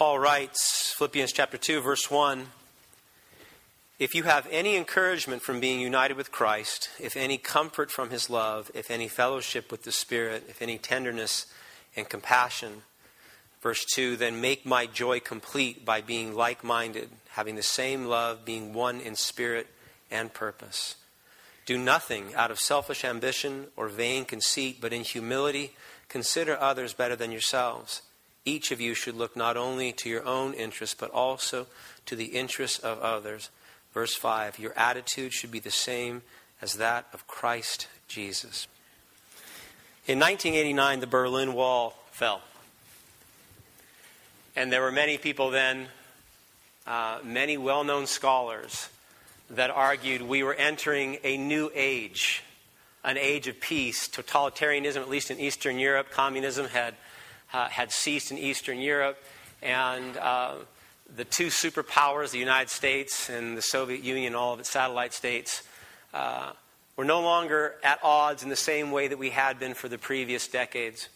Paul writes, Philippians chapter 2, verse 1 If you have any encouragement from being united with Christ, if any comfort from his love, if any fellowship with the Spirit, if any tenderness and compassion, verse 2 then make my joy complete by being like minded, having the same love, being one in spirit and purpose. Do nothing out of selfish ambition or vain conceit, but in humility consider others better than yourselves. Each of you should look not only to your own interests, but also to the interests of others. Verse 5 Your attitude should be the same as that of Christ Jesus. In 1989, the Berlin Wall fell. And there were many people then, uh, many well known scholars, that argued we were entering a new age, an age of peace. Totalitarianism, at least in Eastern Europe, communism had uh, had ceased in Eastern Europe, and uh, the two superpowers, the United States and the Soviet Union, all of its satellite states, uh, were no longer at odds in the same way that we had been for the previous decades.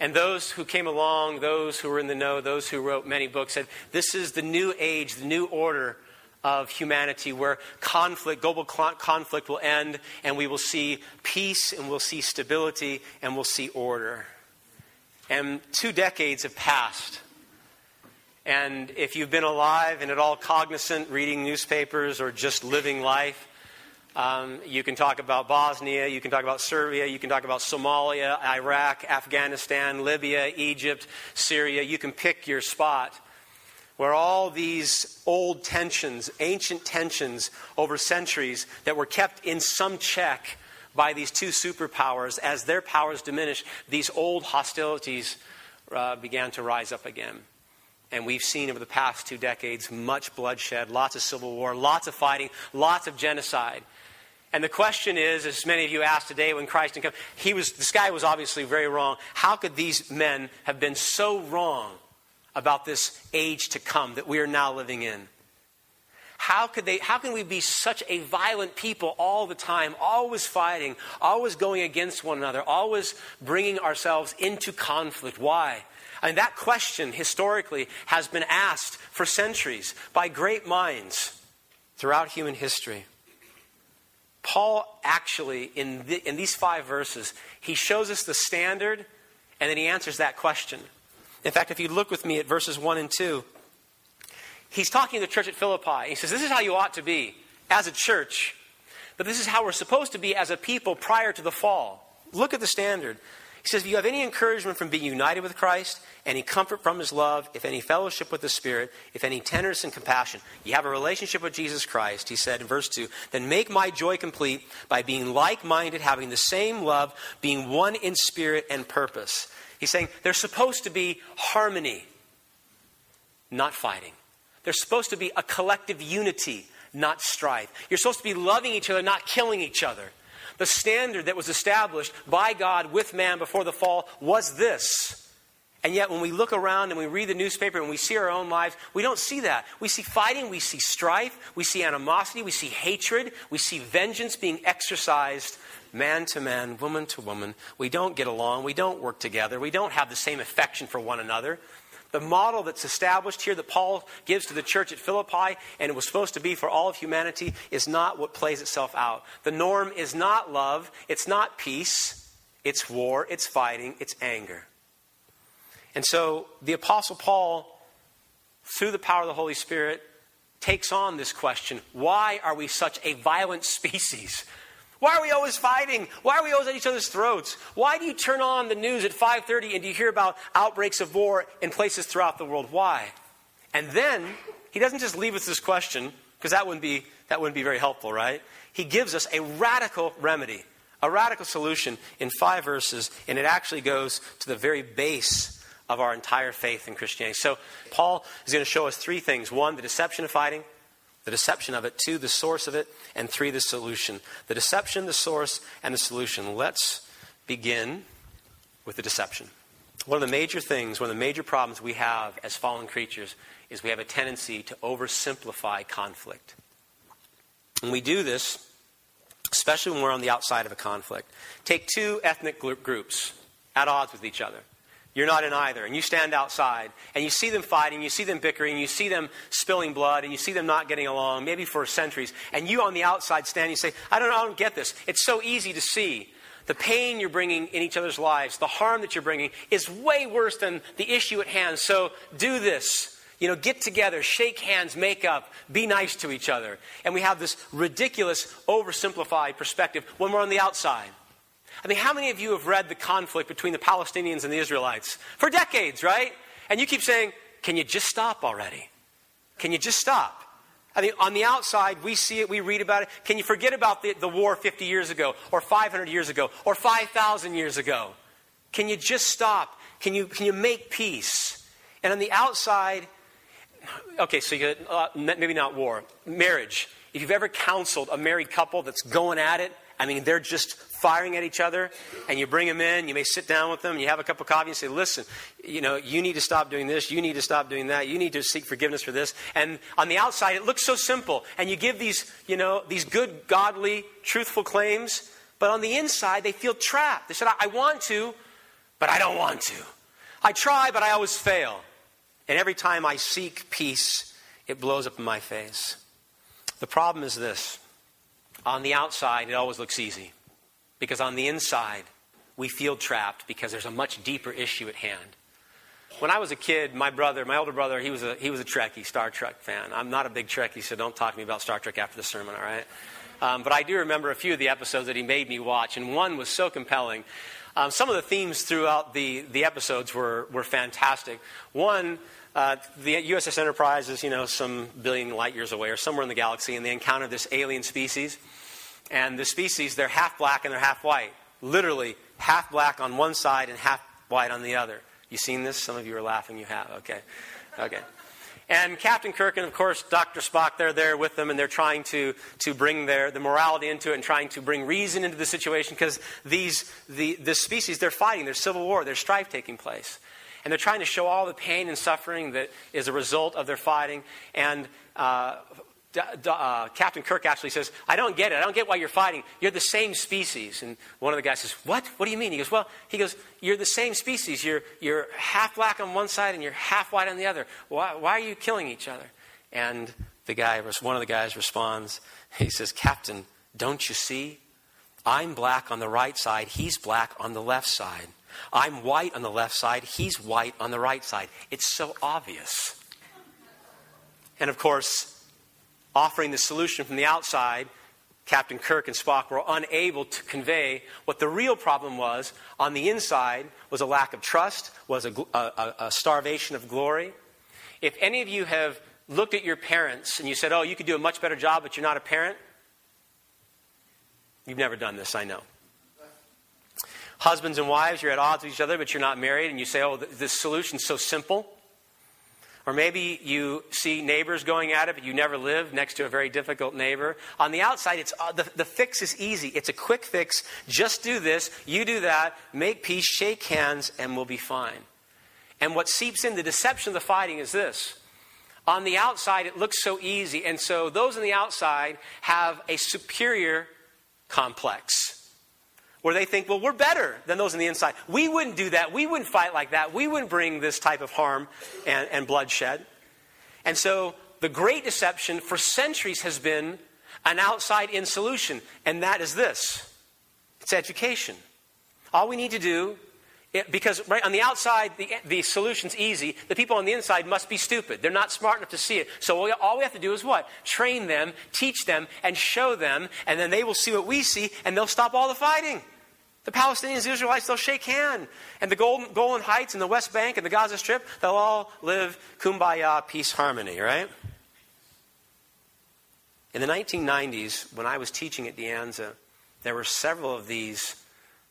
And those who came along, those who were in the know, those who wrote many books said, This is the new age, the new order of humanity where conflict, global conflict will end, and we will see peace, and we'll see stability, and we'll see order. And two decades have passed. And if you've been alive and at all cognizant, reading newspapers or just living life, um, you can talk about Bosnia, you can talk about Serbia, you can talk about Somalia, Iraq, Afghanistan, Libya, Egypt, Syria. You can pick your spot where all these old tensions, ancient tensions over centuries that were kept in some check by these two superpowers, as their powers diminished, these old hostilities uh, began to rise up again. And we've seen over the past two decades much bloodshed, lots of civil war, lots of fighting, lots of genocide. And the question is, as many of you asked today when Christ didn't come, he was, this guy was obviously very wrong. How could these men have been so wrong about this age to come that we are now living in? How, could they, how can we be such a violent people all the time, always fighting, always going against one another, always bringing ourselves into conflict? Why? And that question, historically, has been asked for centuries by great minds throughout human history. Paul actually, in, the, in these five verses, he shows us the standard and then he answers that question. In fact, if you look with me at verses 1 and 2, he's talking to the church at Philippi. He says, This is how you ought to be as a church, but this is how we're supposed to be as a people prior to the fall. Look at the standard. He says, If you have any encouragement from being united with Christ, any comfort from his love, if any fellowship with the Spirit, if any tenderness and compassion, you have a relationship with Jesus Christ, he said in verse 2, then make my joy complete by being like minded, having the same love, being one in spirit and purpose. He's saying there's supposed to be harmony, not fighting. There's supposed to be a collective unity, not strife. You're supposed to be loving each other, not killing each other. The standard that was established by God with man before the fall was this. And yet, when we look around and we read the newspaper and we see our own lives, we don't see that. We see fighting, we see strife, we see animosity, we see hatred, we see vengeance being exercised man to man, woman to woman. We don't get along, we don't work together, we don't have the same affection for one another. The model that's established here that Paul gives to the church at Philippi, and it was supposed to be for all of humanity, is not what plays itself out. The norm is not love, it's not peace, it's war, it's fighting, it's anger. And so the Apostle Paul, through the power of the Holy Spirit, takes on this question why are we such a violent species? Why are we always fighting? Why are we always at each other's throats? Why do you turn on the news at 5:30 and do you hear about outbreaks of war in places throughout the world? Why? And then he doesn't just leave us this question because that wouldn't be that wouldn't be very helpful, right? He gives us a radical remedy, a radical solution in 5 verses, and it actually goes to the very base of our entire faith in Christianity. So Paul is going to show us three things. One, the deception of fighting the deception of it, two, the source of it, and three, the solution. The deception, the source, and the solution. Let's begin with the deception. One of the major things, one of the major problems we have as fallen creatures is we have a tendency to oversimplify conflict. And we do this, especially when we're on the outside of a conflict. Take two ethnic groups at odds with each other. You're not in either. And you stand outside and you see them fighting, you see them bickering, you see them spilling blood, and you see them not getting along, maybe for centuries. And you on the outside stand and say, I don't, I don't get this. It's so easy to see. The pain you're bringing in each other's lives, the harm that you're bringing, is way worse than the issue at hand. So do this. You know, get together, shake hands, make up, be nice to each other. And we have this ridiculous, oversimplified perspective when we're on the outside. I mean, how many of you have read the conflict between the Palestinians and the Israelites? For decades, right? And you keep saying, can you just stop already? Can you just stop? I mean, on the outside, we see it, we read about it. Can you forget about the, the war 50 years ago, or 500 years ago, or 5,000 years ago? Can you just stop? Can you, can you make peace? And on the outside, okay, so you, uh, maybe not war, marriage. If you've ever counseled a married couple that's going at it, I mean, they're just firing at each other, and you bring them in, you may sit down with them, and you have a cup of coffee and say, listen, you know, you need to stop doing this, you need to stop doing that, you need to seek forgiveness for this. And on the outside, it looks so simple, and you give these, you know, these good, godly, truthful claims, but on the inside, they feel trapped. They said, I want to, but I don't want to. I try, but I always fail. And every time I seek peace, it blows up in my face. The problem is this on the outside, it always looks easy. Because on the inside, we feel trapped because there's a much deeper issue at hand. When I was a kid, my brother, my older brother, he was a, he was a Trekkie, Star Trek fan. I'm not a big Trekkie, so don't talk to me about Star Trek after the sermon, all right? Um, but I do remember a few of the episodes that he made me watch, and one was so compelling. Um, some of the themes throughout the, the episodes were, were fantastic. One, uh, the USS Enterprise is, you know, some billion light years away or somewhere in the galaxy, and they encounter this alien species. And the species, they're half black and they're half white. Literally, half black on one side and half white on the other. You seen this? Some of you are laughing. You have. Okay. Okay. And Captain Kirk and, of course, Dr. Spock, they're there with them, and they're trying to, to bring their, the morality into it and trying to bring reason into the situation because these, the, this species, they're fighting. There's civil war. There's strife taking place. And they're trying to show all the pain and suffering that is a result of their fighting. And uh, uh, Captain Kirk actually says, I don't get it. I don't get why you're fighting. You're the same species. And one of the guys says, What? What do you mean? He goes, Well, he goes, You're the same species. You're, you're half black on one side and you're half white on the other. Why, why are you killing each other? And the guy, one of the guys responds, He says, Captain, don't you see? I'm black on the right side. He's black on the left side. I'm white on the left side. He's white on the right side. It's so obvious. And of course, offering the solution from the outside, Captain Kirk and Spock were unable to convey what the real problem was on the inside was a lack of trust, was a, a, a, starvation of glory. If any of you have looked at your parents and you said, oh, you could do a much better job, but you're not a parent, you've never done this, I know. Husbands and wives, you're at odds with each other, but you're not married, and you say, oh, this solution's so simple. Or maybe you see neighbors going at it, but you never live next to a very difficult neighbor. On the outside, it's, uh, the, the fix is easy. It's a quick fix. Just do this, you do that, make peace, shake hands, and we'll be fine. And what seeps in the deception of the fighting is this. On the outside, it looks so easy, and so those on the outside have a superior complex where they think, well, we're better than those on the inside. We wouldn't do that. We wouldn't fight like that. We wouldn't bring this type of harm and, and bloodshed. And so the great deception for centuries has been an outside in solution, and that is this it's education. All we need to do, it, because right on the outside, the, the solution's easy. The people on the inside must be stupid. They're not smart enough to see it. So we, all we have to do is what? Train them, teach them, and show them, and then they will see what we see, and they'll stop all the fighting. The Palestinians, the Israelites, they'll shake hands. And the Golden, Golan Heights and the West Bank and the Gaza Strip, they'll all live kumbaya, peace, harmony, right? In the 1990s, when I was teaching at De Anza, there were several of these,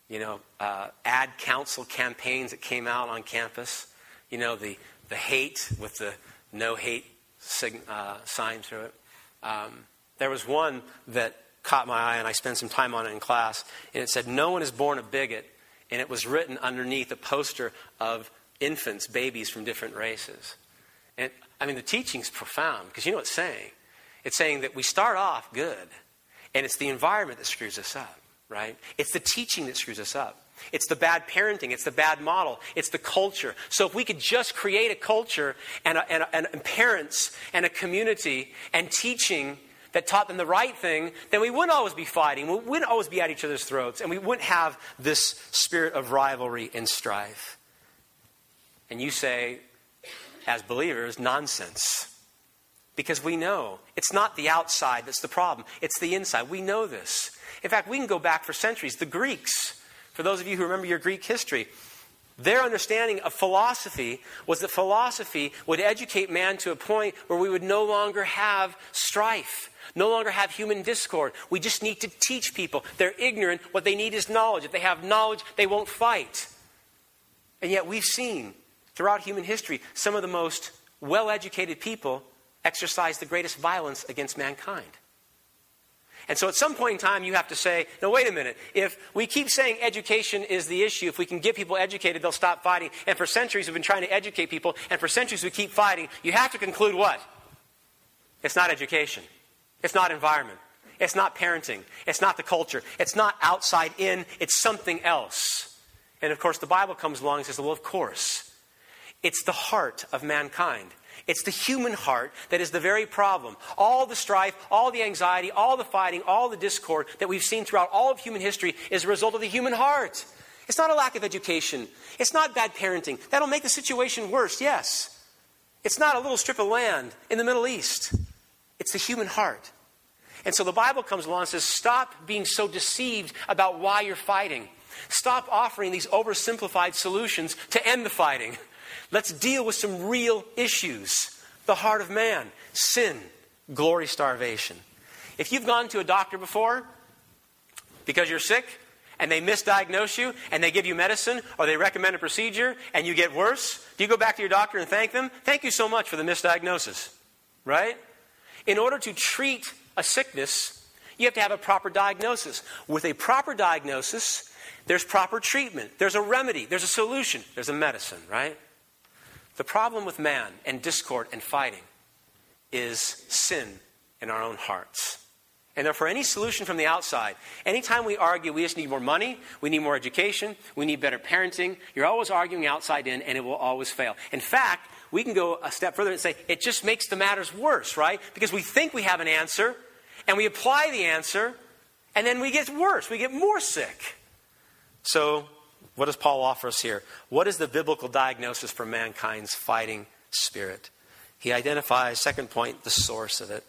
you know, uh, ad council campaigns that came out on campus. You know, the, the hate with the no hate sig- uh, sign through it. Um, there was one that caught my eye, and I spent some time on it in class. And it said, No one is born a bigot. And it was written underneath a poster of infants, babies from different races. And I mean, the teaching's profound because you know what it's saying? It's saying that we start off good, and it's the environment that screws us up. Right? It's the teaching that screws us up. It's the bad parenting. It's the bad model. It's the culture. So if we could just create a culture and, a, and, a, and parents and a community and teaching that taught them the right thing, then we wouldn't always be fighting. We wouldn't always be at each other's throats. And we wouldn't have this spirit of rivalry and strife. And you say, as believers, nonsense. Because we know it's not the outside that's the problem, it's the inside. We know this. In fact, we can go back for centuries. The Greeks, for those of you who remember your Greek history, their understanding of philosophy was that philosophy would educate man to a point where we would no longer have strife, no longer have human discord. We just need to teach people. They're ignorant. What they need is knowledge. If they have knowledge, they won't fight. And yet, we've seen throughout human history some of the most well educated people exercise the greatest violence against mankind. And so at some point in time, you have to say, no, wait a minute. If we keep saying education is the issue, if we can get people educated, they'll stop fighting. And for centuries, we've been trying to educate people, and for centuries, we keep fighting. You have to conclude what? It's not education, it's not environment, it's not parenting, it's not the culture, it's not outside in, it's something else. And of course, the Bible comes along and says, well, of course. It's the heart of mankind. It's the human heart that is the very problem. All the strife, all the anxiety, all the fighting, all the discord that we've seen throughout all of human history is a result of the human heart. It's not a lack of education. It's not bad parenting. That'll make the situation worse, yes. It's not a little strip of land in the Middle East. It's the human heart. And so the Bible comes along and says, stop being so deceived about why you're fighting. Stop offering these oversimplified solutions to end the fighting. Let's deal with some real issues the heart of man, sin, glory starvation. If you've gone to a doctor before because you're sick and they misdiagnose you and they give you medicine or they recommend a procedure and you get worse, do you go back to your doctor and thank them? Thank you so much for the misdiagnosis, right? In order to treat a sickness, you have to have a proper diagnosis. With a proper diagnosis, there's proper treatment, there's a remedy, there's a solution, there's a medicine, right? The problem with man and discord and fighting is sin in our own hearts. And therefore, any solution from the outside, anytime we argue we just need more money, we need more education, we need better parenting, you're always arguing outside in, and it will always fail. In fact, we can go a step further and say it just makes the matters worse, right? Because we think we have an answer, and we apply the answer, and then we get worse. We get more sick. So, what does Paul offer us here? What is the biblical diagnosis for mankind's fighting spirit? He identifies, second point, the source of it.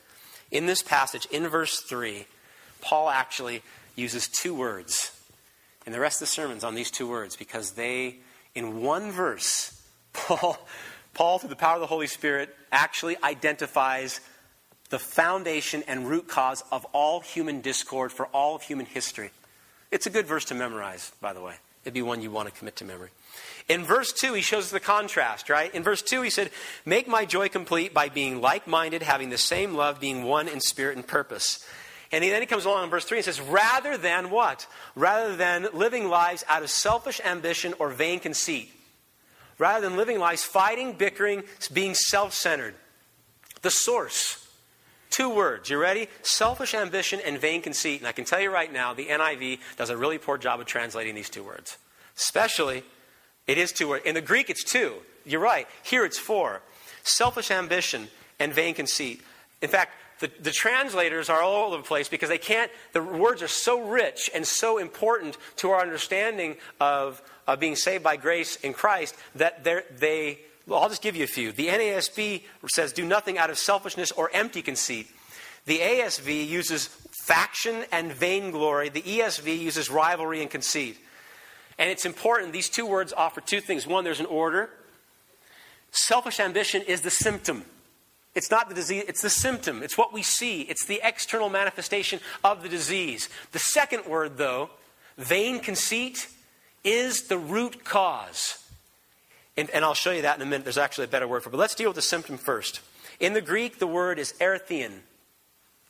In this passage, in verse 3, Paul actually uses two words. And the rest of the sermon's on these two words because they, in one verse, Paul, Paul, through the power of the Holy Spirit, actually identifies the foundation and root cause of all human discord for all of human history. It's a good verse to memorize, by the way it'd be one you want to commit to memory. In verse 2, he shows the contrast, right? In verse 2, he said, Make my joy complete by being like minded, having the same love, being one in spirit and purpose. And then he comes along in verse 3 and says, Rather than what? Rather than living lives out of selfish ambition or vain conceit. Rather than living lives fighting, bickering, being self centered. The source. Two words. You ready? Selfish ambition and vain conceit. And I can tell you right now, the NIV does a really poor job of translating these two words. Especially, it is two words. In the Greek, it's two. You're right. Here, it's four. Selfish ambition and vain conceit. In fact, the, the, translators are all over the place because they can't, the words are so rich and so important to our understanding of, of being saved by grace in Christ that they well, I'll just give you a few. The NASB says, do nothing out of selfishness or empty conceit. The ASV uses faction and vainglory. The ESV uses rivalry and conceit. And it's important, these two words offer two things. One, there's an order. Selfish ambition is the symptom. It's not the disease, it's the symptom. It's what we see. It's the external manifestation of the disease. The second word, though, vain conceit, is the root cause. And, and, I'll show you that in a minute. There's actually a better word for it. But let's deal with the symptom first. In the Greek, the word is erythein.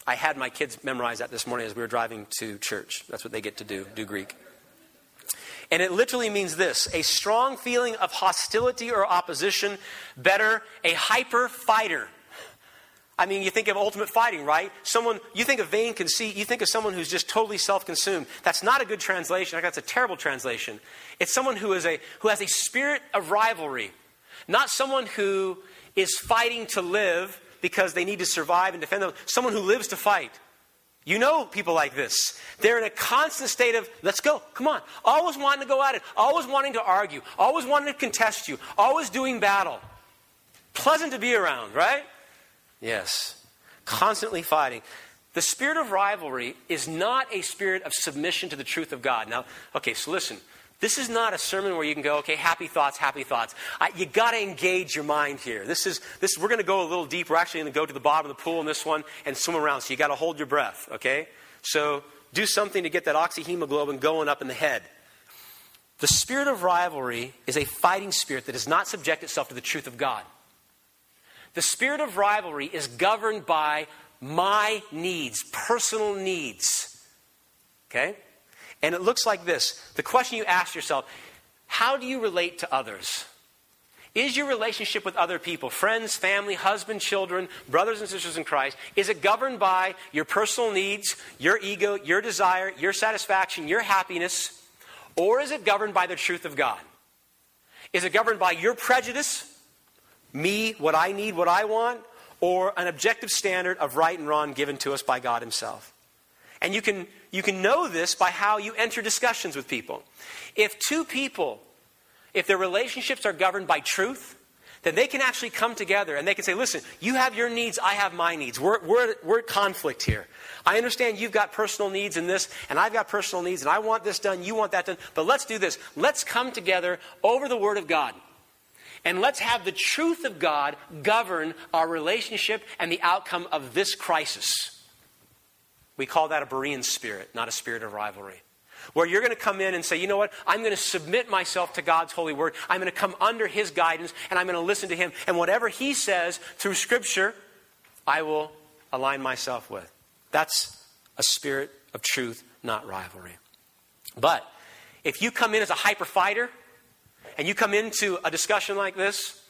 I had my kids memorize that this morning as we were driving to church. That's what they get to do, do Greek. And it literally means this a strong feeling of hostility or opposition, better, a hyper fighter. I mean, you think of ultimate fighting, right? Someone, you think of vain conceit, you think of someone who's just totally self consumed. That's not a good translation. That's a terrible translation. It's someone who, is a, who has a spirit of rivalry, not someone who is fighting to live because they need to survive and defend them, someone who lives to fight. You know people like this. They're in a constant state of, let's go, come on. Always wanting to go at it, always wanting to argue, always wanting to contest you, always doing battle. Pleasant to be around, right? Yes. Constantly fighting. The spirit of rivalry is not a spirit of submission to the truth of God. Now, okay, so listen. This is not a sermon where you can go, okay, happy thoughts, happy thoughts. I, you got to engage your mind here. This is this. We're going to go a little deep. We're actually going to go to the bottom of the pool in this one and swim around. So you got to hold your breath. Okay. So do something to get that oxyhemoglobin going up in the head. The spirit of rivalry is a fighting spirit that does not subject itself to the truth of God. The spirit of rivalry is governed by my needs, personal needs. Okay? And it looks like this the question you ask yourself how do you relate to others? Is your relationship with other people, friends, family, husband, children, brothers and sisters in Christ, is it governed by your personal needs, your ego, your desire, your satisfaction, your happiness, or is it governed by the truth of God? Is it governed by your prejudice, me, what I need, what I want, or an objective standard of right and wrong given to us by God Himself. And you can, you can know this by how you enter discussions with people. If two people, if their relationships are governed by truth, then they can actually come together and they can say, listen, you have your needs, I have my needs. We're, we're, we're at conflict here. I understand you've got personal needs in this, and I've got personal needs, and I want this done, you want that done, but let's do this. Let's come together over the Word of God. And let's have the truth of God govern our relationship and the outcome of this crisis. We call that a Berean spirit, not a spirit of rivalry. Where you're going to come in and say, you know what? I'm going to submit myself to God's holy word. I'm going to come under his guidance and I'm going to listen to him. And whatever he says through scripture, I will align myself with. That's a spirit of truth, not rivalry. But if you come in as a hyper fighter, and you come into a discussion like this,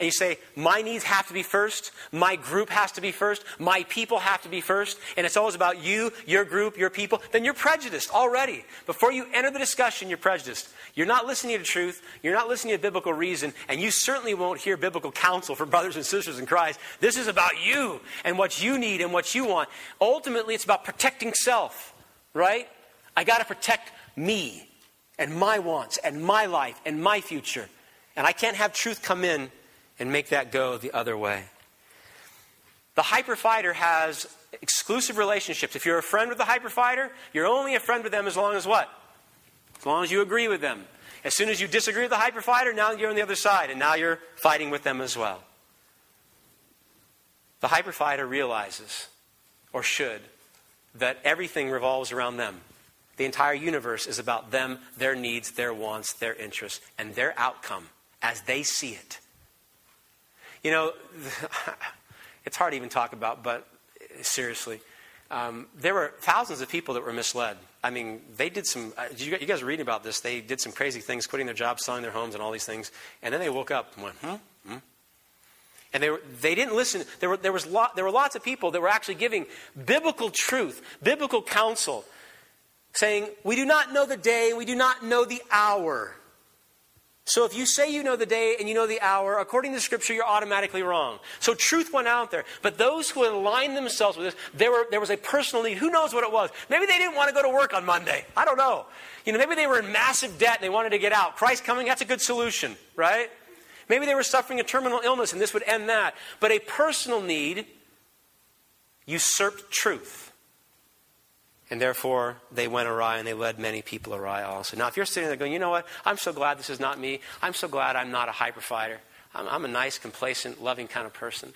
and you say, My needs have to be first, my group has to be first, my people have to be first, and it's always about you, your group, your people, then you're prejudiced already. Before you enter the discussion, you're prejudiced. You're not listening to truth, you're not listening to biblical reason, and you certainly won't hear biblical counsel from brothers and sisters in Christ. This is about you and what you need and what you want. Ultimately, it's about protecting self, right? I got to protect me and my wants and my life and my future. And I can't have truth come in and make that go the other way. The hyper fighter has exclusive relationships. If you're a friend with the hyper fighter, you're only a friend with them as long as what? As long as you agree with them. As soon as you disagree with the hyper fighter, now you're on the other side, and now you're fighting with them as well. The hyper fighter realizes, or should, that everything revolves around them. The entire universe is about them, their needs, their wants, their interests, and their outcome as they see it. You know, it's hard to even talk about, but seriously, um, there were thousands of people that were misled. I mean, they did some, uh, you, guys are reading about this, they did some crazy things, quitting their jobs, selling their homes, and all these things. And then they woke up and went, hmm? hmm? And they, were, they didn't listen. There were, there, was lot, there were lots of people that were actually giving biblical truth, biblical counsel saying, We do not know the day, we do not know the hour. So if you say you know the day and you know the hour, according to Scripture, you're automatically wrong. So truth went out there. But those who aligned themselves with this, there, were, there was a personal need. Who knows what it was? Maybe they didn't want to go to work on Monday. I don't know. You know, maybe they were in massive debt and they wanted to get out. Christ coming, that's a good solution, right? Maybe they were suffering a terminal illness and this would end that. But a personal need usurped truth. And therefore, they went awry and they led many people awry also. Now, if you're sitting there going, you know what? I'm so glad this is not me. I'm so glad I'm not a hyper fighter. I'm, I'm a nice, complacent, loving kind of person.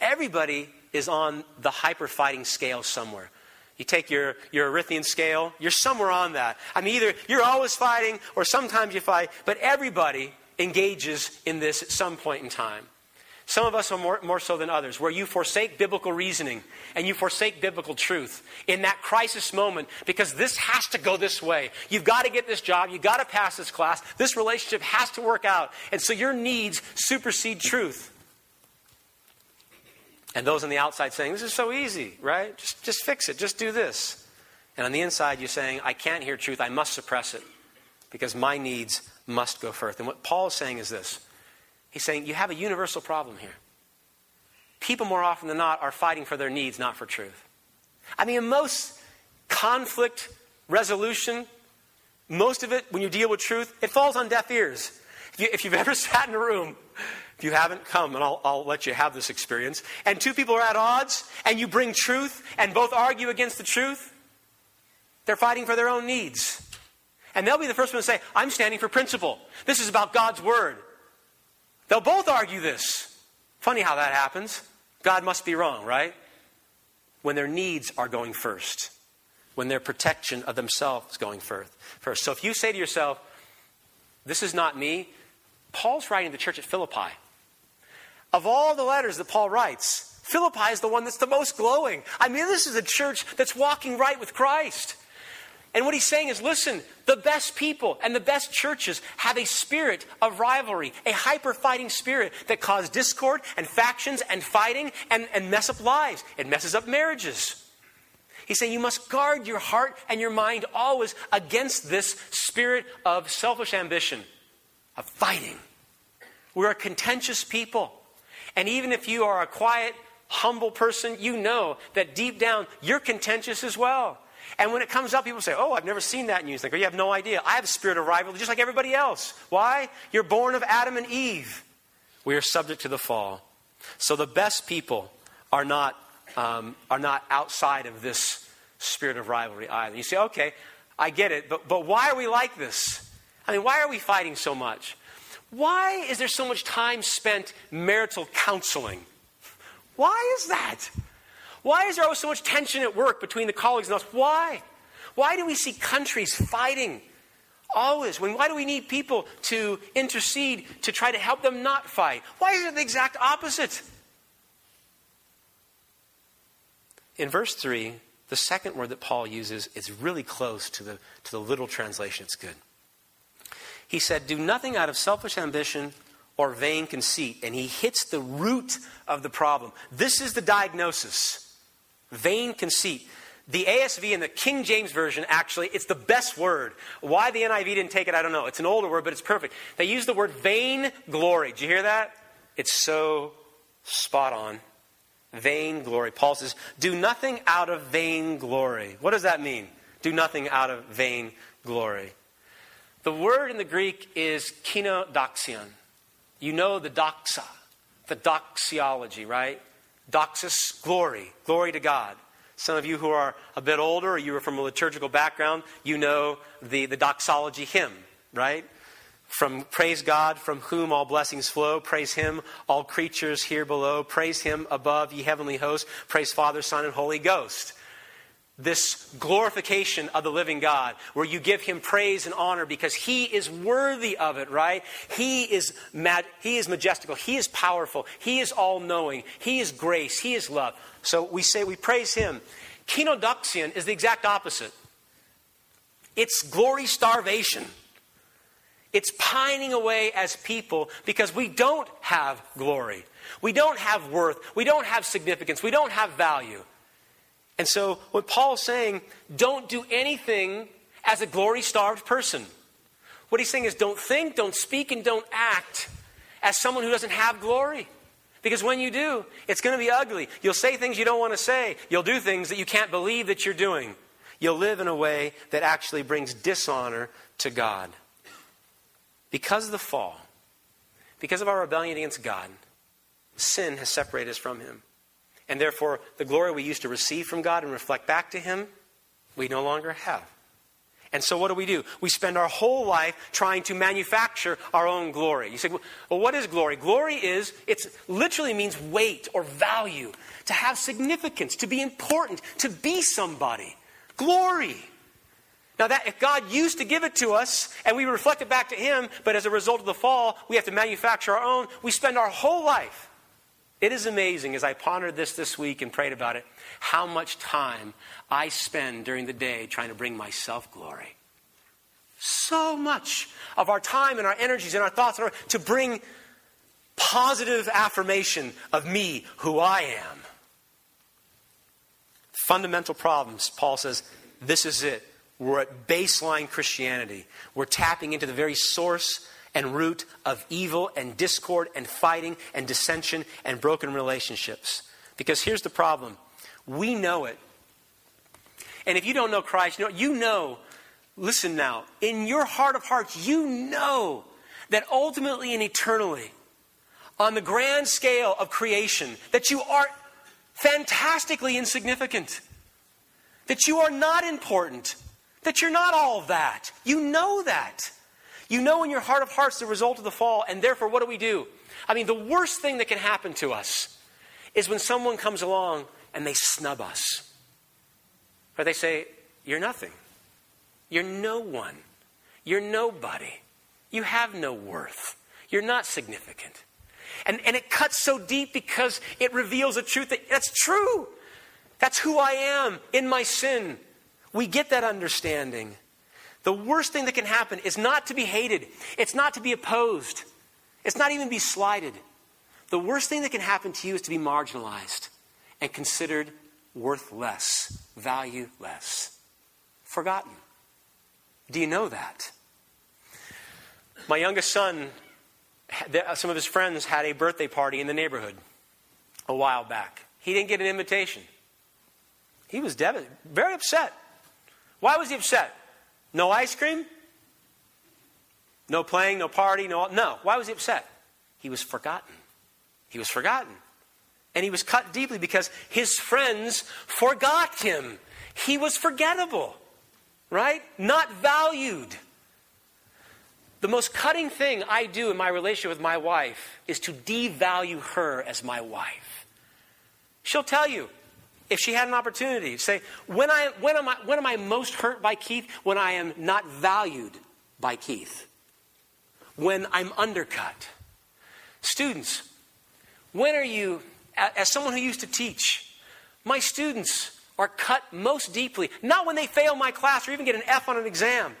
Everybody is on the hyper fighting scale somewhere. You take your, your Erythrian scale, you're somewhere on that. I mean, either you're always fighting or sometimes you fight, but everybody engages in this at some point in time. Some of us are more, more so than others, where you forsake biblical reasoning and you forsake biblical truth in that crisis moment because this has to go this way. You've got to get this job. You've got to pass this class. This relationship has to work out. And so your needs supersede truth. And those on the outside saying, This is so easy, right? Just, just fix it, just do this. And on the inside, you're saying, I can't hear truth, I must suppress it because my needs must go first. And what Paul is saying is this He's saying, You have a universal problem here. People, more often than not, are fighting for their needs, not for truth. I mean, in most conflict resolution, most of it, when you deal with truth, it falls on deaf ears. If, you, have ever sat in a room, if you haven't, come and I'll, I'll let you have this experience, and two people are at odds, and you bring truth, and both argue against the truth, they're fighting for their own needs. And they'll be the first one to say, I'm standing for principle. This is about God's word. They'll both argue this. Funny how that happens. God must be wrong, right? When their needs are going first when their protection of themselves is going first. So if you say to yourself, "This is not me," Paul's writing the church at Philippi. Of all the letters that Paul writes, Philippi is the one that's the most glowing. I mean, this is a church that's walking right with Christ. And what he's saying is listen, the best people and the best churches have a spirit of rivalry, a hyper fighting spirit that causes discord and factions and fighting and, and mess up lives. It messes up marriages. He's saying you must guard your heart and your mind always against this spirit of selfish ambition, of fighting. We're a contentious people. And even if you are a quiet, humble person, you know that deep down you're contentious as well. And when it comes up, people say, Oh, I've never seen that in you. Oh, you have no idea. I have a spirit of rivalry just like everybody else. Why? You're born of Adam and Eve. We are subject to the fall. So the best people are not um, are not outside of this spirit of rivalry either. You say, okay, I get it, but, but why are we like this? I mean, why are we fighting so much? Why is there so much time spent marital counseling? Why is that? Why is there always so much tension at work between the colleagues and us? Why? Why do we see countries fighting always? When, why do we need people to intercede to try to help them not fight? Why is it the exact opposite? In verse 3, the second word that Paul uses is really close to the, to the literal translation. It's good. He said, Do nothing out of selfish ambition or vain conceit. And he hits the root of the problem. This is the diagnosis vain conceit. The ASV and the King James Version, actually, it's the best word. Why the NIV didn't take it, I don't know. It's an older word, but it's perfect. They use the word vain glory. Did you hear that? It's so spot on. Vain glory. Paul says, do nothing out of vain glory. What does that mean? Do nothing out of vain glory. The word in the Greek is kenodoxion. You know the doxa, the doxology, right? Doxus, glory, glory to God. Some of you who are a bit older or you are from a liturgical background, you know the, the doxology hymn, right? From praise God, from whom all blessings flow. Praise Him, all creatures here below. Praise Him above, ye heavenly hosts. Praise Father, Son, and Holy Ghost. This glorification of the living God, where you give Him praise and honor because He is worthy of it, right? He is, mad, he is majestical. He is powerful. He is all knowing. He is grace. He is love. So we say we praise Him. Kenodoxion is the exact opposite. It's glory starvation. It's pining away as people because we don't have glory. We don't have worth. We don't have significance. We don't have value. And so, what Paul's saying, don't do anything as a glory starved person. What he's saying is, don't think, don't speak, and don't act as someone who doesn't have glory. Because when you do, it's going to be ugly. You'll say things you don't want to say, you'll do things that you can't believe that you're doing. You'll live in a way that actually brings dishonor to God. Because of the fall, because of our rebellion against God, sin has separated us from Him. And therefore, the glory we used to receive from God and reflect back to Him, we no longer have. And so, what do we do? We spend our whole life trying to manufacture our own glory. You say, well, what is glory? Glory is, it literally means weight or value, to have significance, to be important, to be somebody. Glory. Now, that if God used to give it to us and we reflect it back to Him, but as a result of the fall, we have to manufacture our own, we spend our whole life. It is amazing as I pondered this this week and prayed about it, how much time I spend during the day trying to bring myself glory. So much of our time and our energies and our thoughts are to bring positive affirmation of me, who I am. Fundamental problems, Paul says, this is it. We're at baseline Christianity. We're tapping into the very source and root of evil and discord and fighting and dissension and broken relationships. Because here's the problem we know it. And if you don't know Christ, you know, you know listen now, in your heart of hearts, you know that ultimately and eternally, on the grand scale of creation, that you are fantastically insignificant, that you are not important, that you're not all that. You know that. You know in your heart of hearts the result of the fall, and therefore, what do we do? I mean, the worst thing that can happen to us is when someone comes along and they snub us. Or they say, You're nothing. You're no one. You're nobody. You have no worth. You're not significant. And, and it cuts so deep because it reveals a truth that that's true. That's who I am in my sin. We get that understanding. The worst thing that can happen is not to be hated, it's not to be opposed, it's not even be slighted. The worst thing that can happen to you is to be marginalized and considered worthless, valueless, forgotten. Do you know that? My youngest son, uh, some of his friends had a birthday party in the neighborhood a while back. He didn't get an invitation. He was very upset. Why was he upset? No ice cream? No playing, no party, no. No. Why was he upset? He was forgotten. He was forgotten. And he was cut deeply because his friends forgot him. He was forgettable, right? Not valued. The most cutting thing I do in my relationship with my wife is to devalue her as my wife. She'll tell you, if she had an opportunity, to say, when, I, when, am I, when am I most hurt by Keith? When I am not valued by Keith. When I'm undercut. Students, when are you, as someone who used to teach, my students are cut most deeply, not when they fail my class or even get an F on an exam.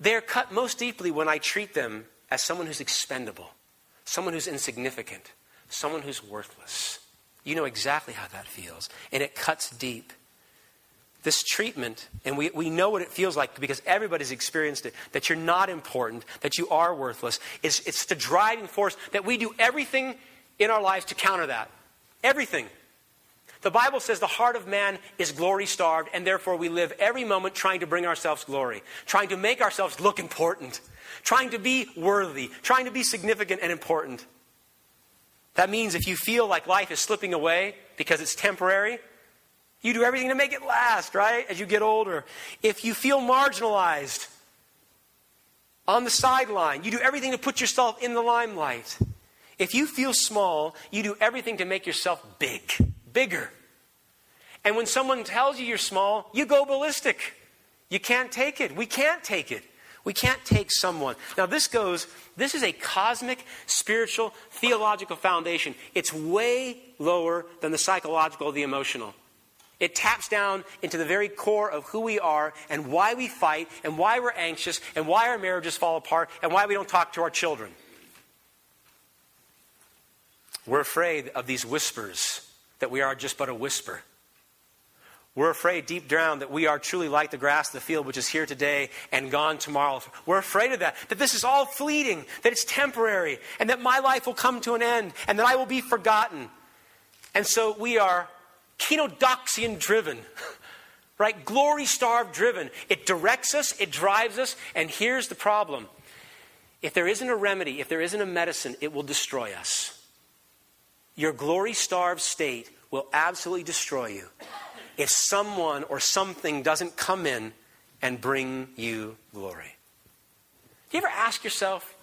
They're cut most deeply when I treat them as someone who's expendable, someone who's insignificant, someone who's worthless. You know exactly how that feels, and it cuts deep. This treatment, and we, we know what it feels like because everybody's experienced it, that you're not important, that you are worthless. It's, it's the driving force that we do everything in our lives to counter that. Everything. The Bible says the heart of man is glory starved, and therefore we live every moment trying to bring ourselves glory, trying to make ourselves look important, trying to be worthy, trying to be significant and important. That means if you feel like life is slipping away because it's temporary, you do everything to make it last, right? As you get older. If you feel marginalized, on the sideline, you do everything to put yourself in the limelight. If you feel small, you do everything to make yourself big, bigger. And when someone tells you you're small, you go ballistic. You can't take it. We can't take it. We can't take someone. Now, this goes, this is a cosmic, spiritual, theological foundation. It's way lower than the psychological the emotional. It taps down into the very core of who we are and why we fight and why we're anxious and why our marriages fall apart and why we don't talk to our children. We're afraid of these whispers that we are just but a whisper. We're afraid deep down that we are truly like the grass of the field, which is here today and gone tomorrow. We're afraid of that, that this is all fleeting, that it's temporary, and that my life will come to an end, and that I will be forgotten. And so we are kenodoxian driven, right? Glory starved driven. It directs us, it drives us, and here's the problem. If there isn't a remedy, if there isn't a medicine, it will destroy us. Your glory starved state will absolutely destroy you if someone or something doesn't come in and bring you glory. Do you ever ask yourself,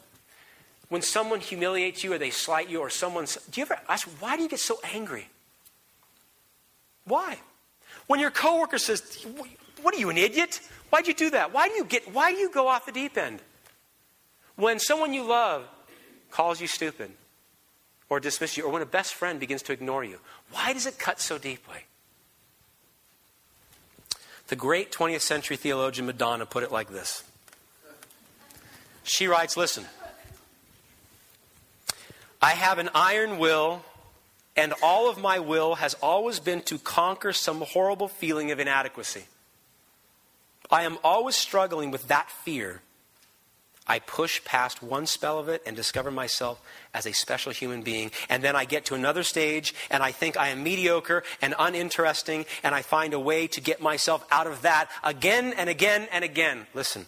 when someone humiliates you or they slight you or someone, do you ever ask, why do you get so angry? Why? When your coworker says, what are you, an idiot? Why'd you do that? Why do you get, why do you go off the deep end? When someone you love calls you stupid or dismisses you, or when a best friend begins to ignore you, why does it cut so deeply? The great 20th century theologian Madonna put it like this She writes, Listen, I have an iron will, and all of my will has always been to conquer some horrible feeling of inadequacy. I am always struggling with that fear. I push past one spell of it and discover myself as a special human being. And then I get to another stage and I think I am mediocre and uninteresting, and I find a way to get myself out of that again and again and again. Listen,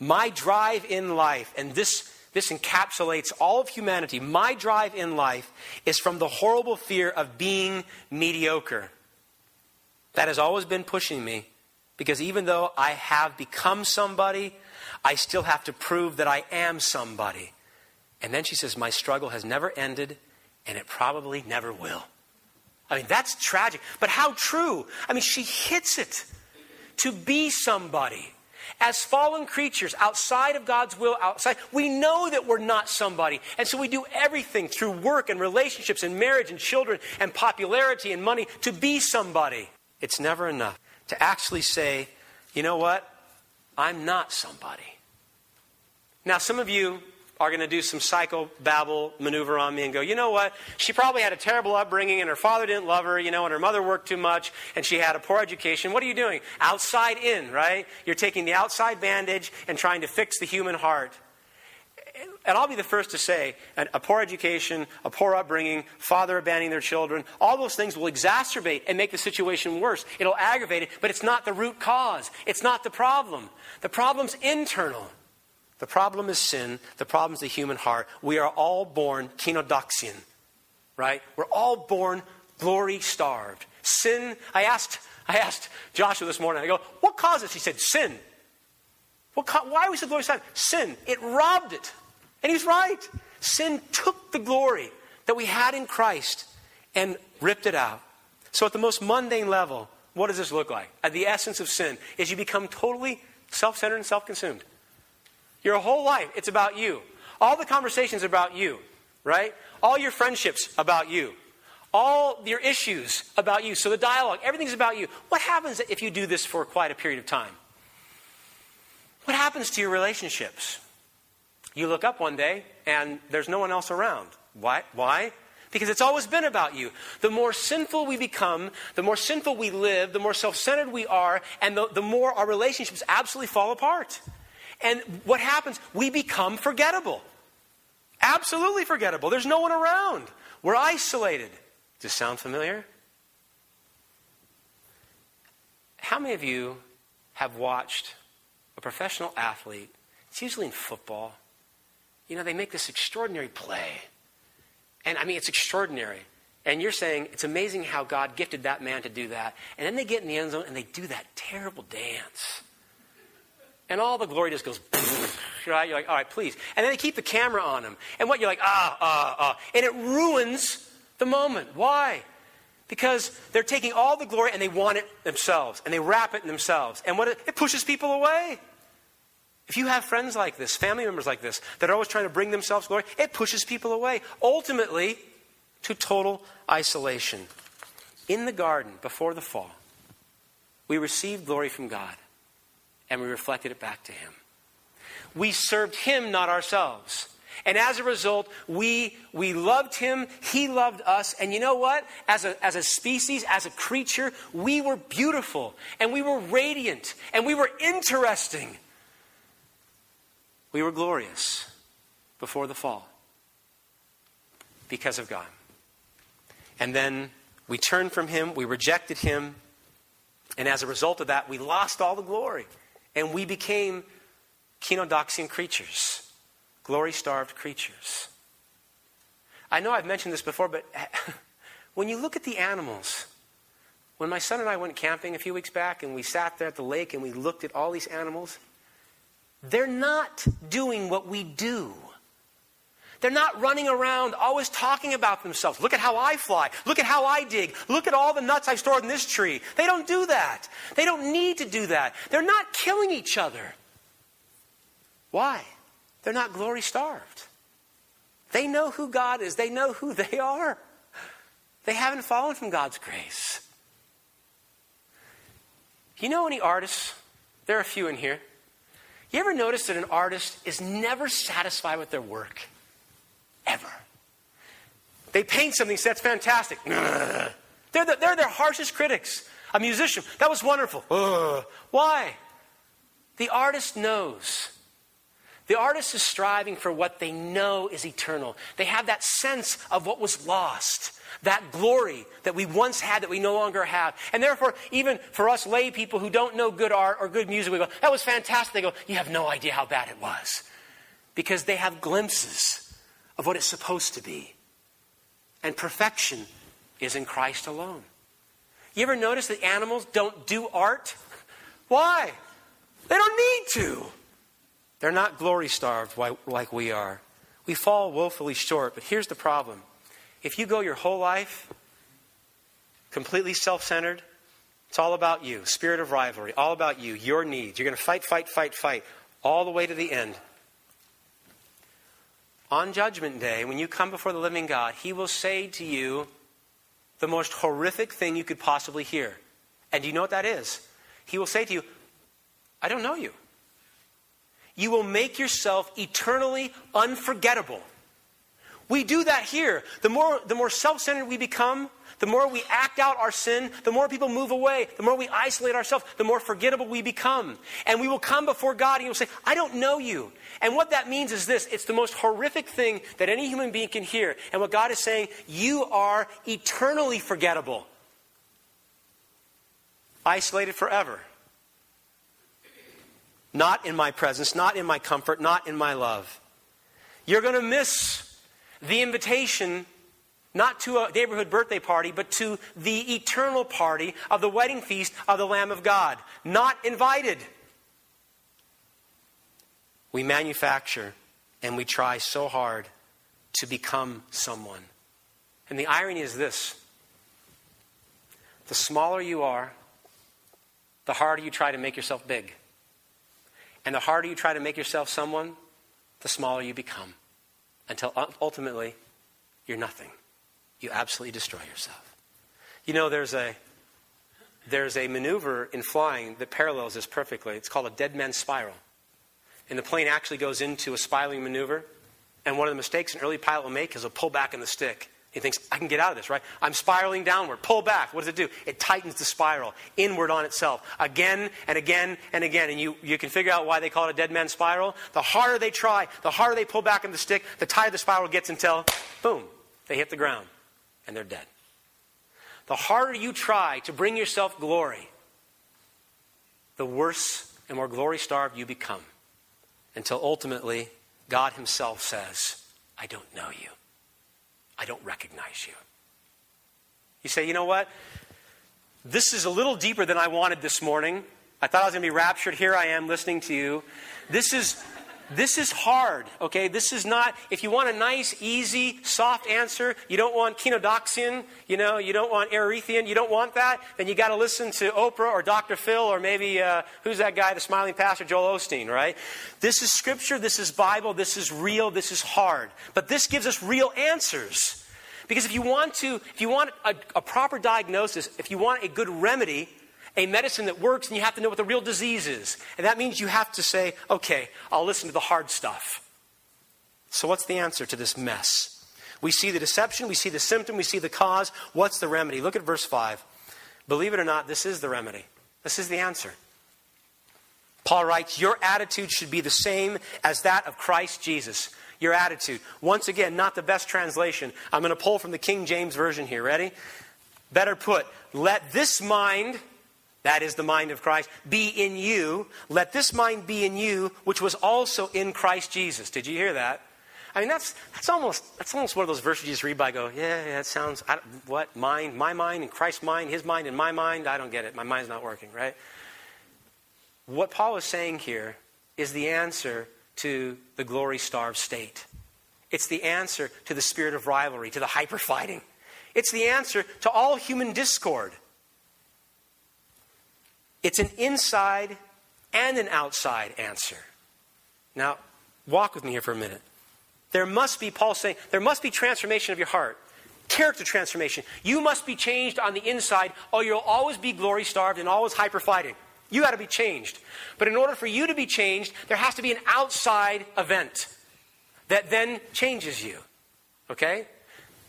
my drive in life, and this, this encapsulates all of humanity, my drive in life is from the horrible fear of being mediocre. That has always been pushing me because even though I have become somebody, I still have to prove that I am somebody. And then she says, My struggle has never ended, and it probably never will. I mean, that's tragic. But how true? I mean, she hits it. To be somebody. As fallen creatures outside of God's will, outside, we know that we're not somebody. And so we do everything through work and relationships and marriage and children and popularity and money to be somebody. It's never enough to actually say, you know what? I'm not somebody. Now, some of you are going to do some psychobabble maneuver on me and go, you know what? She probably had a terrible upbringing and her father didn't love her, you know, and her mother worked too much and she had a poor education. What are you doing? Outside in, right? You're taking the outside bandage and trying to fix the human heart. And I'll be the first to say a poor education, a poor upbringing, father abandoning their children, all those things will exacerbate and make the situation worse. It'll aggravate it, but it's not the root cause. It's not the problem. The problem's internal. The problem is sin. The problem is the human heart. We are all born kenodoxian, right? We're all born glory starved. Sin, I asked, I asked Joshua this morning, I go, what causes? He said, sin. What, why was the glory starved? Sin. It robbed it. And he's right. Sin took the glory that we had in Christ and ripped it out. So, at the most mundane level, what does this look like? At the essence of sin is you become totally self centered and self consumed. Your whole life, it's about you. All the conversations about you, right? All your friendships about you. All your issues about you. So the dialogue, everything's about you. What happens if you do this for quite a period of time? What happens to your relationships? You look up one day and there's no one else around. Why? Why? Because it's always been about you. The more sinful we become, the more sinful we live, the more self centered we are, and the, the more our relationships absolutely fall apart. And what happens? We become forgettable. Absolutely forgettable. There's no one around. We're isolated. Does this sound familiar? How many of you have watched a professional athlete? It's usually in football you know, they make this extraordinary play. And I mean, it's extraordinary. And you're saying it's amazing how God gifted that man to do that. And then they get in the end zone and they do that terrible dance. And all the glory just goes, right? You're like, all right, please. And then they keep the camera on him. And what? You're like, ah, ah, ah. And it ruins the moment. Why? Because they're taking all the glory and they want it themselves. And they wrap it in themselves. And what it, it pushes people away. If you have friends like this, family members like this, that are always trying to bring themselves glory, it pushes people away, ultimately to total isolation. In the garden, before the fall, we received glory from God and we reflected it back to Him. We served Him, not ourselves. And as a result, we, we loved him, he loved us, and you know what? As a, as a species, as a creature, we were beautiful, and we were radiant, and we were interesting. We were glorious before the fall because of God. And then we turned from Him, we rejected Him, and as a result of that, we lost all the glory. And we became kenodoxian creatures, glory starved creatures. I know I've mentioned this before, but when you look at the animals, when my son and I went camping a few weeks back and we sat there at the lake and we looked at all these animals, they're not doing what we do. They're not running around always talking about themselves. Look at how I fly. Look at how I dig. Look at all the nuts I've stored in this tree. They don't do that. They don't need to do that. They're not killing each other. Why? They're not glory starved. They know who God is, they know who they are. They haven't fallen from God's grace. You know any artists? There are a few in here. You ever notice that an artist is never satisfied with their work? Ever. They paint something, that's fantastic. They're, the, they're their harshest critics. A musician, that was wonderful. Why? The artist knows. The artist is striving for what they know is eternal. They have that sense of what was lost, that glory that we once had that we no longer have. And therefore, even for us lay people who don't know good art or good music, we go, that was fantastic. They go, you have no idea how bad it was. Because they have glimpses of what it's supposed to be. And perfection is in Christ alone. You ever notice that animals don't do art? Why? They don't need to. They're not glory starved like we are. We fall woefully short, but here's the problem. If you go your whole life completely self centered, it's all about you, spirit of rivalry, all about you, your needs. You're going to fight, fight, fight, fight, all the way to the end. On Judgment Day, when you come before the living God, He will say to you the most horrific thing you could possibly hear. And do you know what that is? He will say to you, I don't know you. You will make yourself eternally unforgettable. We do that here. The more, the more self centered we become, the more we act out our sin, the more people move away, the more we isolate ourselves, the more forgettable we become. And we will come before God and He will say, I don't know you. And what that means is this it's the most horrific thing that any human being can hear. And what God is saying, you are eternally forgettable, isolated forever. Not in my presence, not in my comfort, not in my love. You're going to miss the invitation not to a neighborhood birthday party, but to the eternal party of the wedding feast of the Lamb of God. Not invited. We manufacture and we try so hard to become someone. And the irony is this the smaller you are, the harder you try to make yourself big. And the harder you try to make yourself someone, the smaller you become. Until ultimately, you're nothing you absolutely destroy yourself. You know, there's a, there's a maneuver in flying that parallels this perfectly. It's called a dead man's spiral. And the plane actually goes into a spiraling maneuver. And one of the mistakes an early pilot will make is he'll pull back on the stick. He thinks, I can get out of this, right? I'm spiraling downward. Pull back. What does it do? It tightens the spiral inward on itself again and again and again. And you, you can figure out why they call it a dead man's spiral. The harder they try, the harder they pull back on the stick, the tighter the spiral gets until, boom, they hit the ground and they're dead. The harder you try to bring yourself glory, the worse and more glory starved you become. Until ultimately, God Himself says, I don't know you. I don't recognize you. You say, you know what? This is a little deeper than I wanted this morning. I thought I was going to be raptured. Here I am listening to you. This is this is hard, okay? This is not, if you want a nice, easy, soft answer, you don't want kenodoxian, you know, you don't want erythrian, you don't want that, then you got to listen to Oprah or Dr. Phil or maybe, uh, who's that guy, the smiling pastor, Joel Osteen, right? This is scripture, this is Bible, this is real, this is hard. But this gives us real answers. Because if you want to, if you want a, a proper diagnosis, if you want a good remedy, a medicine that works, and you have to know what the real disease is. And that means you have to say, okay, I'll listen to the hard stuff. So, what's the answer to this mess? We see the deception, we see the symptom, we see the cause. What's the remedy? Look at verse 5. Believe it or not, this is the remedy. This is the answer. Paul writes, Your attitude should be the same as that of Christ Jesus. Your attitude. Once again, not the best translation. I'm going to pull from the King James Version here. Ready? Better put, let this mind that is the mind of Christ, be in you. Let this mind be in you, which was also in Christ Jesus. Did you hear that? I mean, that's, that's, almost, that's almost one of those verses you just read by go, yeah, yeah, it sounds, what, mind, my mind and Christ's mind, his mind and my mind? I don't get it. My mind's not working, right? What Paul is saying here is the answer to the glory starved state. It's the answer to the spirit of rivalry, to the hyper fighting. It's the answer to all human discord. It's an inside and an outside answer. Now, walk with me here for a minute. There must be, Paul saying, there must be transformation of your heart, character transformation. You must be changed on the inside, or you'll always be glory starved and always hyper fighting. You got to be changed. But in order for you to be changed, there has to be an outside event that then changes you. Okay?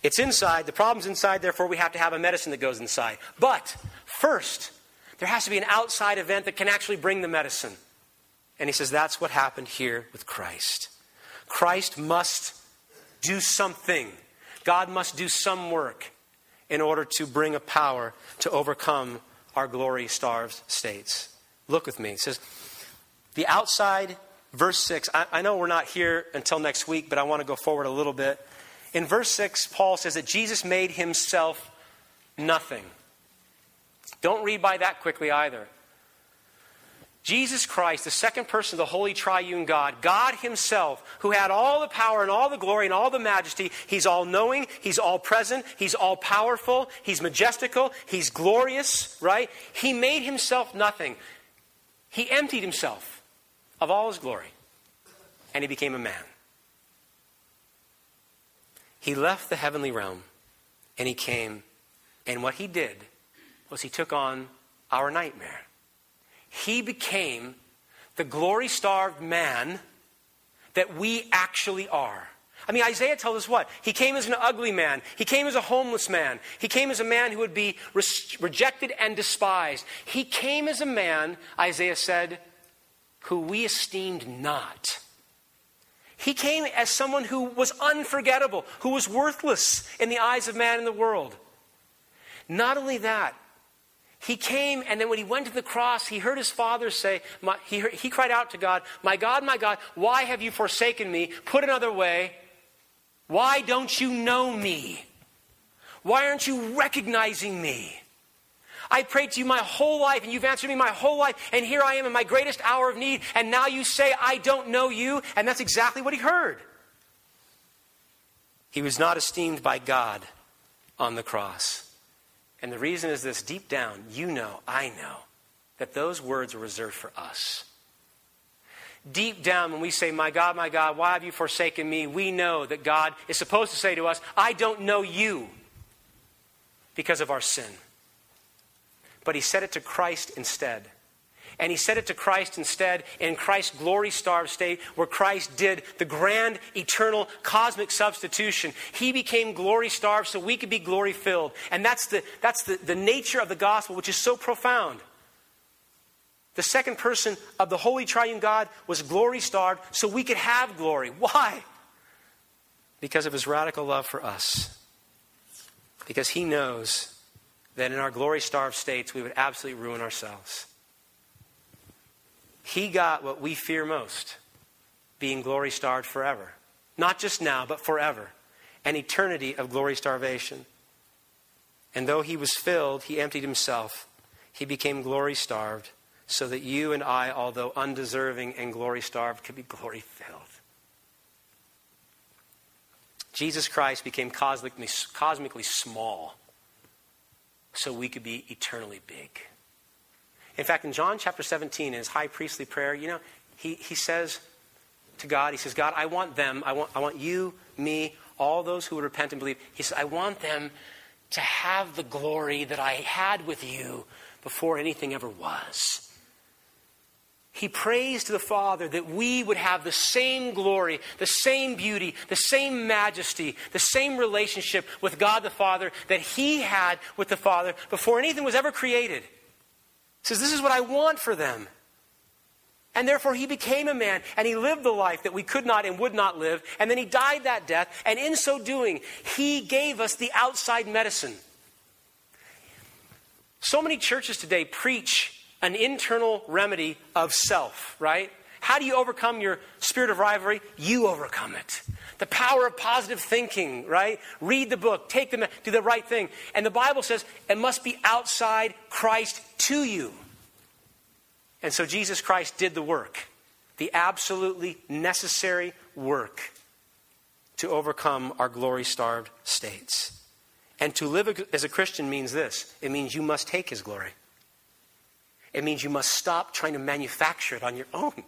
It's inside. The problem's inside, therefore, we have to have a medicine that goes inside. But first, there has to be an outside event that can actually bring the medicine. And he says that's what happened here with Christ. Christ must do something, God must do some work in order to bring a power to overcome our glory starved states. Look with me. It says, the outside, verse 6. I, I know we're not here until next week, but I want to go forward a little bit. In verse 6, Paul says that Jesus made himself nothing. Don't read by that quickly either. Jesus Christ, the second person of the Holy Triune God, God Himself, who had all the power and all the glory and all the majesty, He's all knowing, He's all present, He's all powerful, He's majestical, He's glorious, right? He made Himself nothing. He emptied Himself of all His glory, and He became a man. He left the heavenly realm, and He came, and what He did was He took on our nightmare he became the glory starved man that we actually are. I mean, Isaiah tells us what? He came as an ugly man. He came as a homeless man. He came as a man who would be re- rejected and despised. He came as a man, Isaiah said, who we esteemed not. He came as someone who was unforgettable, who was worthless in the eyes of man in the world. Not only that, he came, and then when he went to the cross, he heard his father say, my, he, heard, he cried out to God, My God, my God, why have you forsaken me? Put another way, why don't you know me? Why aren't you recognizing me? I prayed to you my whole life, and you've answered me my whole life, and here I am in my greatest hour of need, and now you say, I don't know you, and that's exactly what he heard. He was not esteemed by God on the cross. And the reason is this deep down, you know, I know, that those words are reserved for us. Deep down, when we say, My God, my God, why have you forsaken me? we know that God is supposed to say to us, I don't know you because of our sin. But He said it to Christ instead. And he said it to Christ instead in Christ's glory starved state, where Christ did the grand, eternal, cosmic substitution. He became glory starved so we could be glory filled. And that's, the, that's the, the nature of the gospel, which is so profound. The second person of the Holy Triune God was glory starved so we could have glory. Why? Because of his radical love for us. Because he knows that in our glory starved states we would absolutely ruin ourselves. He got what we fear most being glory starved forever. Not just now, but forever. An eternity of glory starvation. And though he was filled, he emptied himself. He became glory starved so that you and I, although undeserving and glory starved, could be glory filled. Jesus Christ became cosmically, cosmically small so we could be eternally big. In fact, in John chapter 17, in his high priestly prayer, you know, he, he says to God, he says, God, I want them, I want, I want you, me, all those who would repent and believe. He says, I want them to have the glory that I had with you before anything ever was. He prays to the Father that we would have the same glory, the same beauty, the same majesty, the same relationship with God the Father that He had with the Father before anything was ever created says, This is what I want for them. And therefore, he became a man and he lived the life that we could not and would not live. And then he died that death. And in so doing, he gave us the outside medicine. So many churches today preach an internal remedy of self, right? How do you overcome your spirit of rivalry? You overcome it. The power of positive thinking, right? Read the book, take the, do the right thing. And the Bible says it must be outside Christ to you. And so Jesus Christ did the work, the absolutely necessary work to overcome our glory starved states. And to live as a Christian means this it means you must take his glory. It means you must stop trying to manufacture it on your own.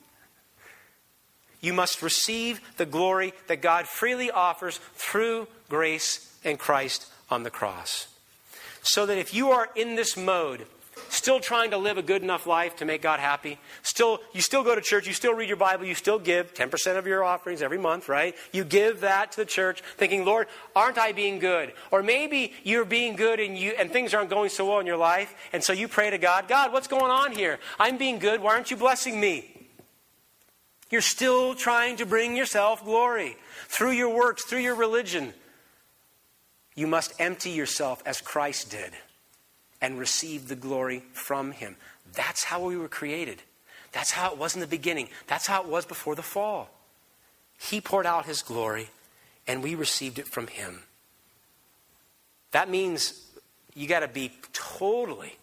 You must receive the glory that God freely offers through grace and Christ on the cross. So that if you are in this mode Still trying to live a good enough life to make God happy? Still, you still go to church, you still read your Bible, you still give 10% of your offerings every month, right? You give that to the church, thinking, Lord, aren't I being good? Or maybe you're being good and you and things aren't going so well in your life, and so you pray to God, God, what's going on here? I'm being good, why aren't you blessing me? You're still trying to bring yourself glory through your works, through your religion. You must empty yourself as Christ did and receive the glory from Him. That's how we were created. That's how it was in the beginning. That's how it was before the fall. He poured out His glory, and we received it from Him. That means you got to be totally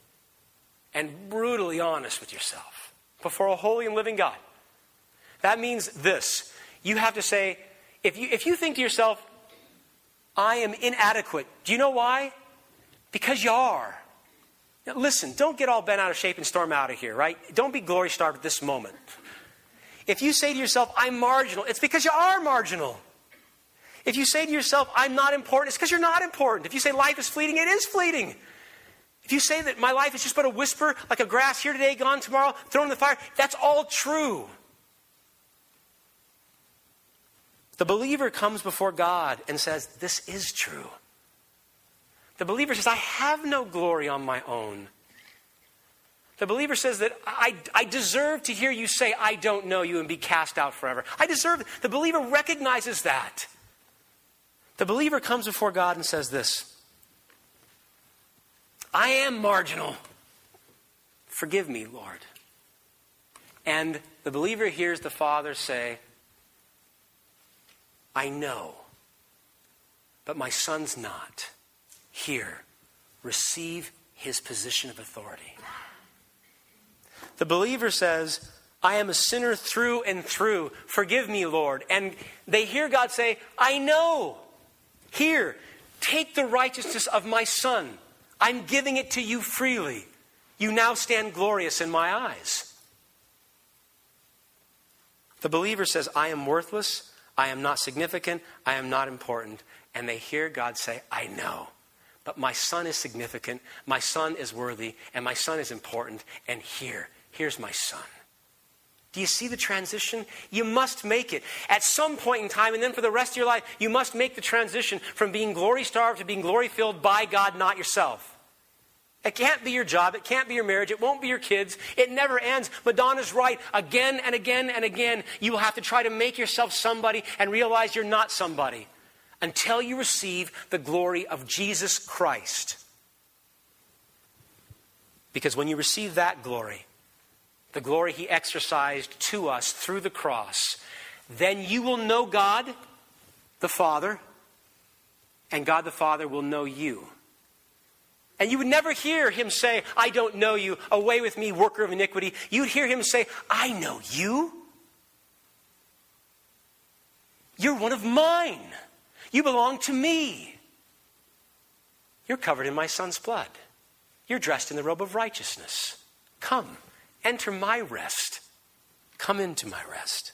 and brutally honest with yourself before a holy and living God. That means this you have to say, if you, if you think to yourself, I am inadequate, do you know why? Because you are. Now, listen, don't get all bent out of shape and storm out of here, right? Don't be glory starved at this moment. If you say to yourself, I'm marginal, it's because you are marginal. If you say to yourself, I'm not important, it's because you're not important. If you say life is fleeting, it is fleeting. If you say that my life is just but a whisper, like a grass here today, gone tomorrow, thrown in the fire, that's all true. The believer comes before God and says, This is true. The believer says, I have no glory on my own. The believer says that I, I deserve to hear you say, I don't know you, and be cast out forever. I deserve it. The believer recognizes that. The believer comes before God and says this I am marginal. Forgive me, Lord. And the believer hears the Father say, I know, but my son's not. Here, receive his position of authority. The believer says, I am a sinner through and through. Forgive me, Lord. And they hear God say, I know. Here, take the righteousness of my son. I'm giving it to you freely. You now stand glorious in my eyes. The believer says, I am worthless. I am not significant. I am not important. And they hear God say, I know. But my son is significant. My son is worthy. And my son is important. And here, here's my son. Do you see the transition? You must make it. At some point in time, and then for the rest of your life, you must make the transition from being glory starved to being glory filled by God, not yourself. It can't be your job. It can't be your marriage. It won't be your kids. It never ends. Madonna's right. Again and again and again, you will have to try to make yourself somebody and realize you're not somebody until you receive the glory of Jesus Christ. Because when you receive that glory, the glory he exercised to us through the cross, then you will know God the Father, and God the Father will know you. And you would never hear him say, I don't know you, away with me, worker of iniquity. You'd hear him say, I know you. You're one of mine. You belong to me. You're covered in my son's blood. You're dressed in the robe of righteousness. Come, enter my rest. Come into my rest.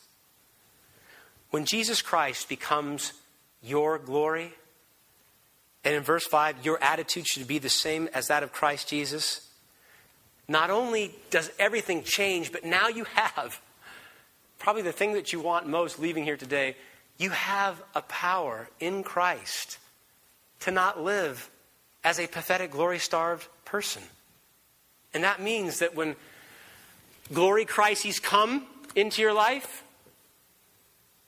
When Jesus Christ becomes your glory, and in verse 5, your attitude should be the same as that of Christ Jesus. Not only does everything change, but now you have probably the thing that you want most leaving here today. You have a power in Christ to not live as a pathetic, glory starved person. And that means that when glory crises come into your life,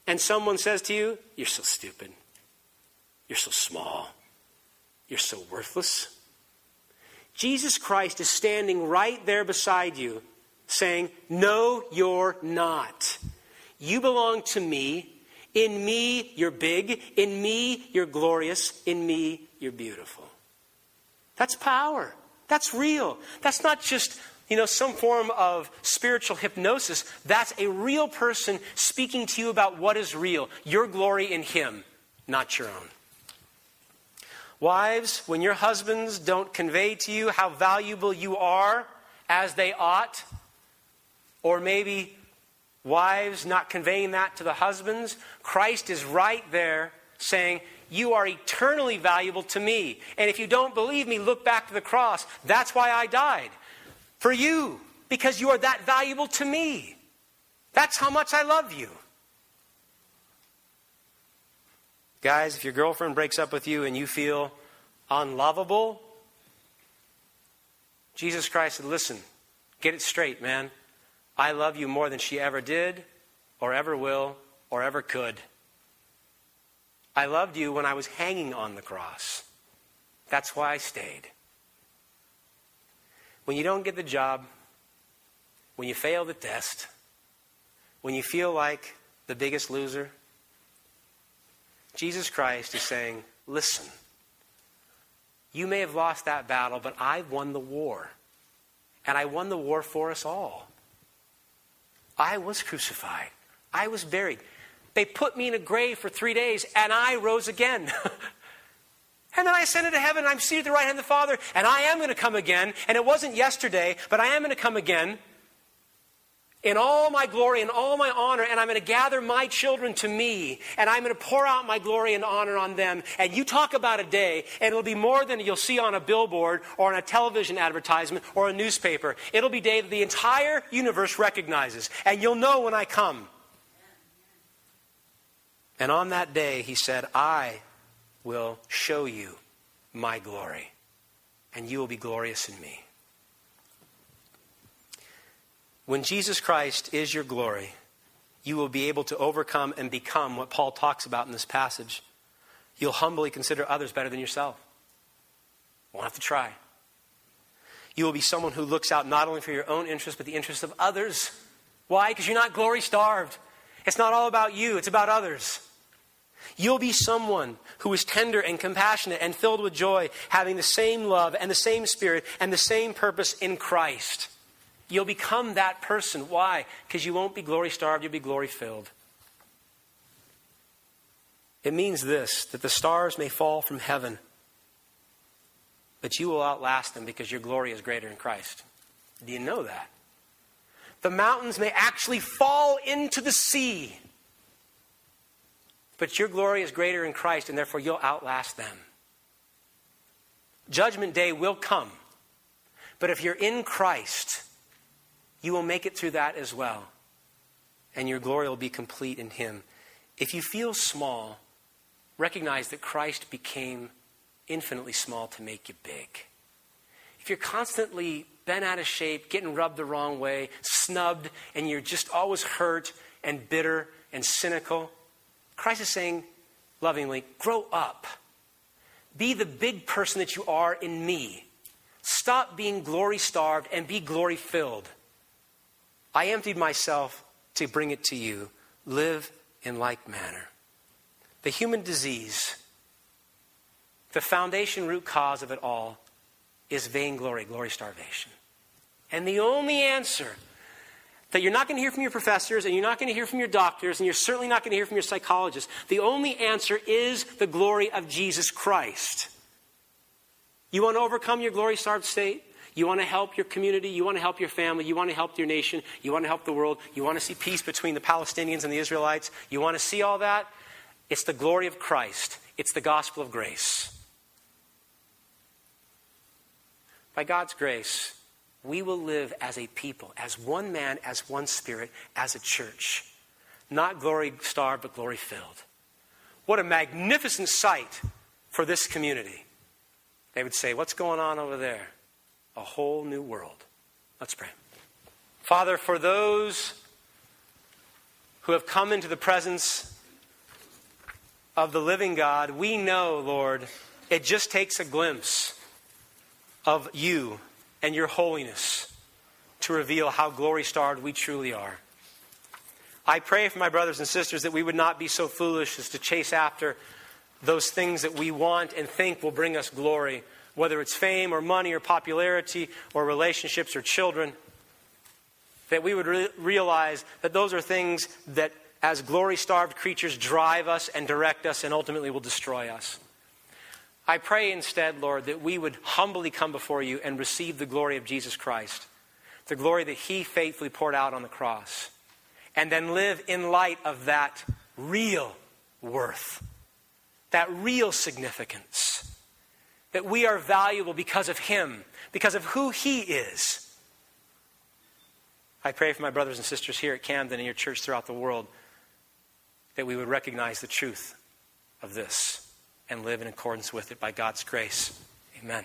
and someone says to you, You're so stupid, you're so small you're so worthless. Jesus Christ is standing right there beside you, saying, No, you're not. You belong to me. In me, you're big. In me, you're glorious. In me, you're beautiful. That's power. That's real. That's not just, you know, some form of spiritual hypnosis. That's a real person speaking to you about what is real. Your glory in Him, not your own. Wives, when your husbands don't convey to you how valuable you are as they ought, or maybe wives not conveying that to the husbands, Christ is right there saying, You are eternally valuable to me. And if you don't believe me, look back to the cross. That's why I died. for you because you are that valuable to me. That's how much I love you. Guys, if your girlfriend breaks up with you and you feel unlovable, Jesus Christ said, Listen, get it straight, man. I love you more than she ever did, or ever will, or ever could. I loved you when I was hanging on the cross. That's why I stayed. When you don't get the job, when you fail the test, when you feel like the biggest loser, Jesus Christ is saying, Listen, you may have lost that battle, but I won the war. And I won the war for us all. I was crucified, I was buried. They put me in a grave for three days, and I rose again. and then I ascended to heaven, I'm seated at the right hand of the Father, and I am going to come again. And it wasn't yesterday, but I am going to come again in all my glory and all my honor, and I'm going to gather my children to me, and I'm going to pour out my glory and honor on them. And you talk about a day, and it'll be more than you'll see on a billboard or on a television advertisement or a newspaper. It'll be a day that the entire universe recognizes, and you'll know when I come. And on that day, he said, I will show you my glory, and you will be glorious in me. When Jesus Christ is your glory, you will be able to overcome and become what Paul talks about in this passage. You'll humbly consider others better than yourself. Won't have to try. You will be someone who looks out not only for your own interests, but the interests of others. Why? Because you're not glory starved. It's not all about you, it's about others. You'll be someone who is tender and compassionate and filled with joy, having the same love and the same spirit and the same purpose in Christ. You'll become that person. Why? Because you won't be glory starved, you'll be glory filled. It means this that the stars may fall from heaven, but you will outlast them because your glory is greater in Christ. Do you know that? The mountains may actually fall into the sea, but your glory is greater in Christ, and therefore you'll outlast them. Judgment day will come, but if you're in Christ, you will make it through that as well. And your glory will be complete in Him. If you feel small, recognize that Christ became infinitely small to make you big. If you're constantly bent out of shape, getting rubbed the wrong way, snubbed, and you're just always hurt and bitter and cynical, Christ is saying lovingly, grow up. Be the big person that you are in me. Stop being glory starved and be glory filled. I emptied myself to bring it to you. Live in like manner. The human disease, the foundation root cause of it all, is vainglory, glory starvation. And the only answer that you're not going to hear from your professors and you're not going to hear from your doctors and you're certainly not going to hear from your psychologists, the only answer is the glory of Jesus Christ. You want to overcome your glory starved state? You want to help your community. You want to help your family. You want to help your nation. You want to help the world. You want to see peace between the Palestinians and the Israelites. You want to see all that? It's the glory of Christ, it's the gospel of grace. By God's grace, we will live as a people, as one man, as one spirit, as a church. Not glory starved, but glory filled. What a magnificent sight for this community. They would say, What's going on over there? A whole new world. Let's pray. Father, for those who have come into the presence of the living God, we know, Lord, it just takes a glimpse of you and your holiness to reveal how glory starved we truly are. I pray for my brothers and sisters that we would not be so foolish as to chase after those things that we want and think will bring us glory whether it's fame or money or popularity or relationships or children, that we would re- realize that those are things that, as glory starved creatures, drive us and direct us and ultimately will destroy us. I pray instead, Lord, that we would humbly come before you and receive the glory of Jesus Christ, the glory that He faithfully poured out on the cross, and then live in light of that real worth, that real significance that we are valuable because of Him, because of who He is, I pray for my brothers and sisters here at Camden and your church throughout the world that we would recognize the truth of this and live in accordance with it by God's grace. Amen.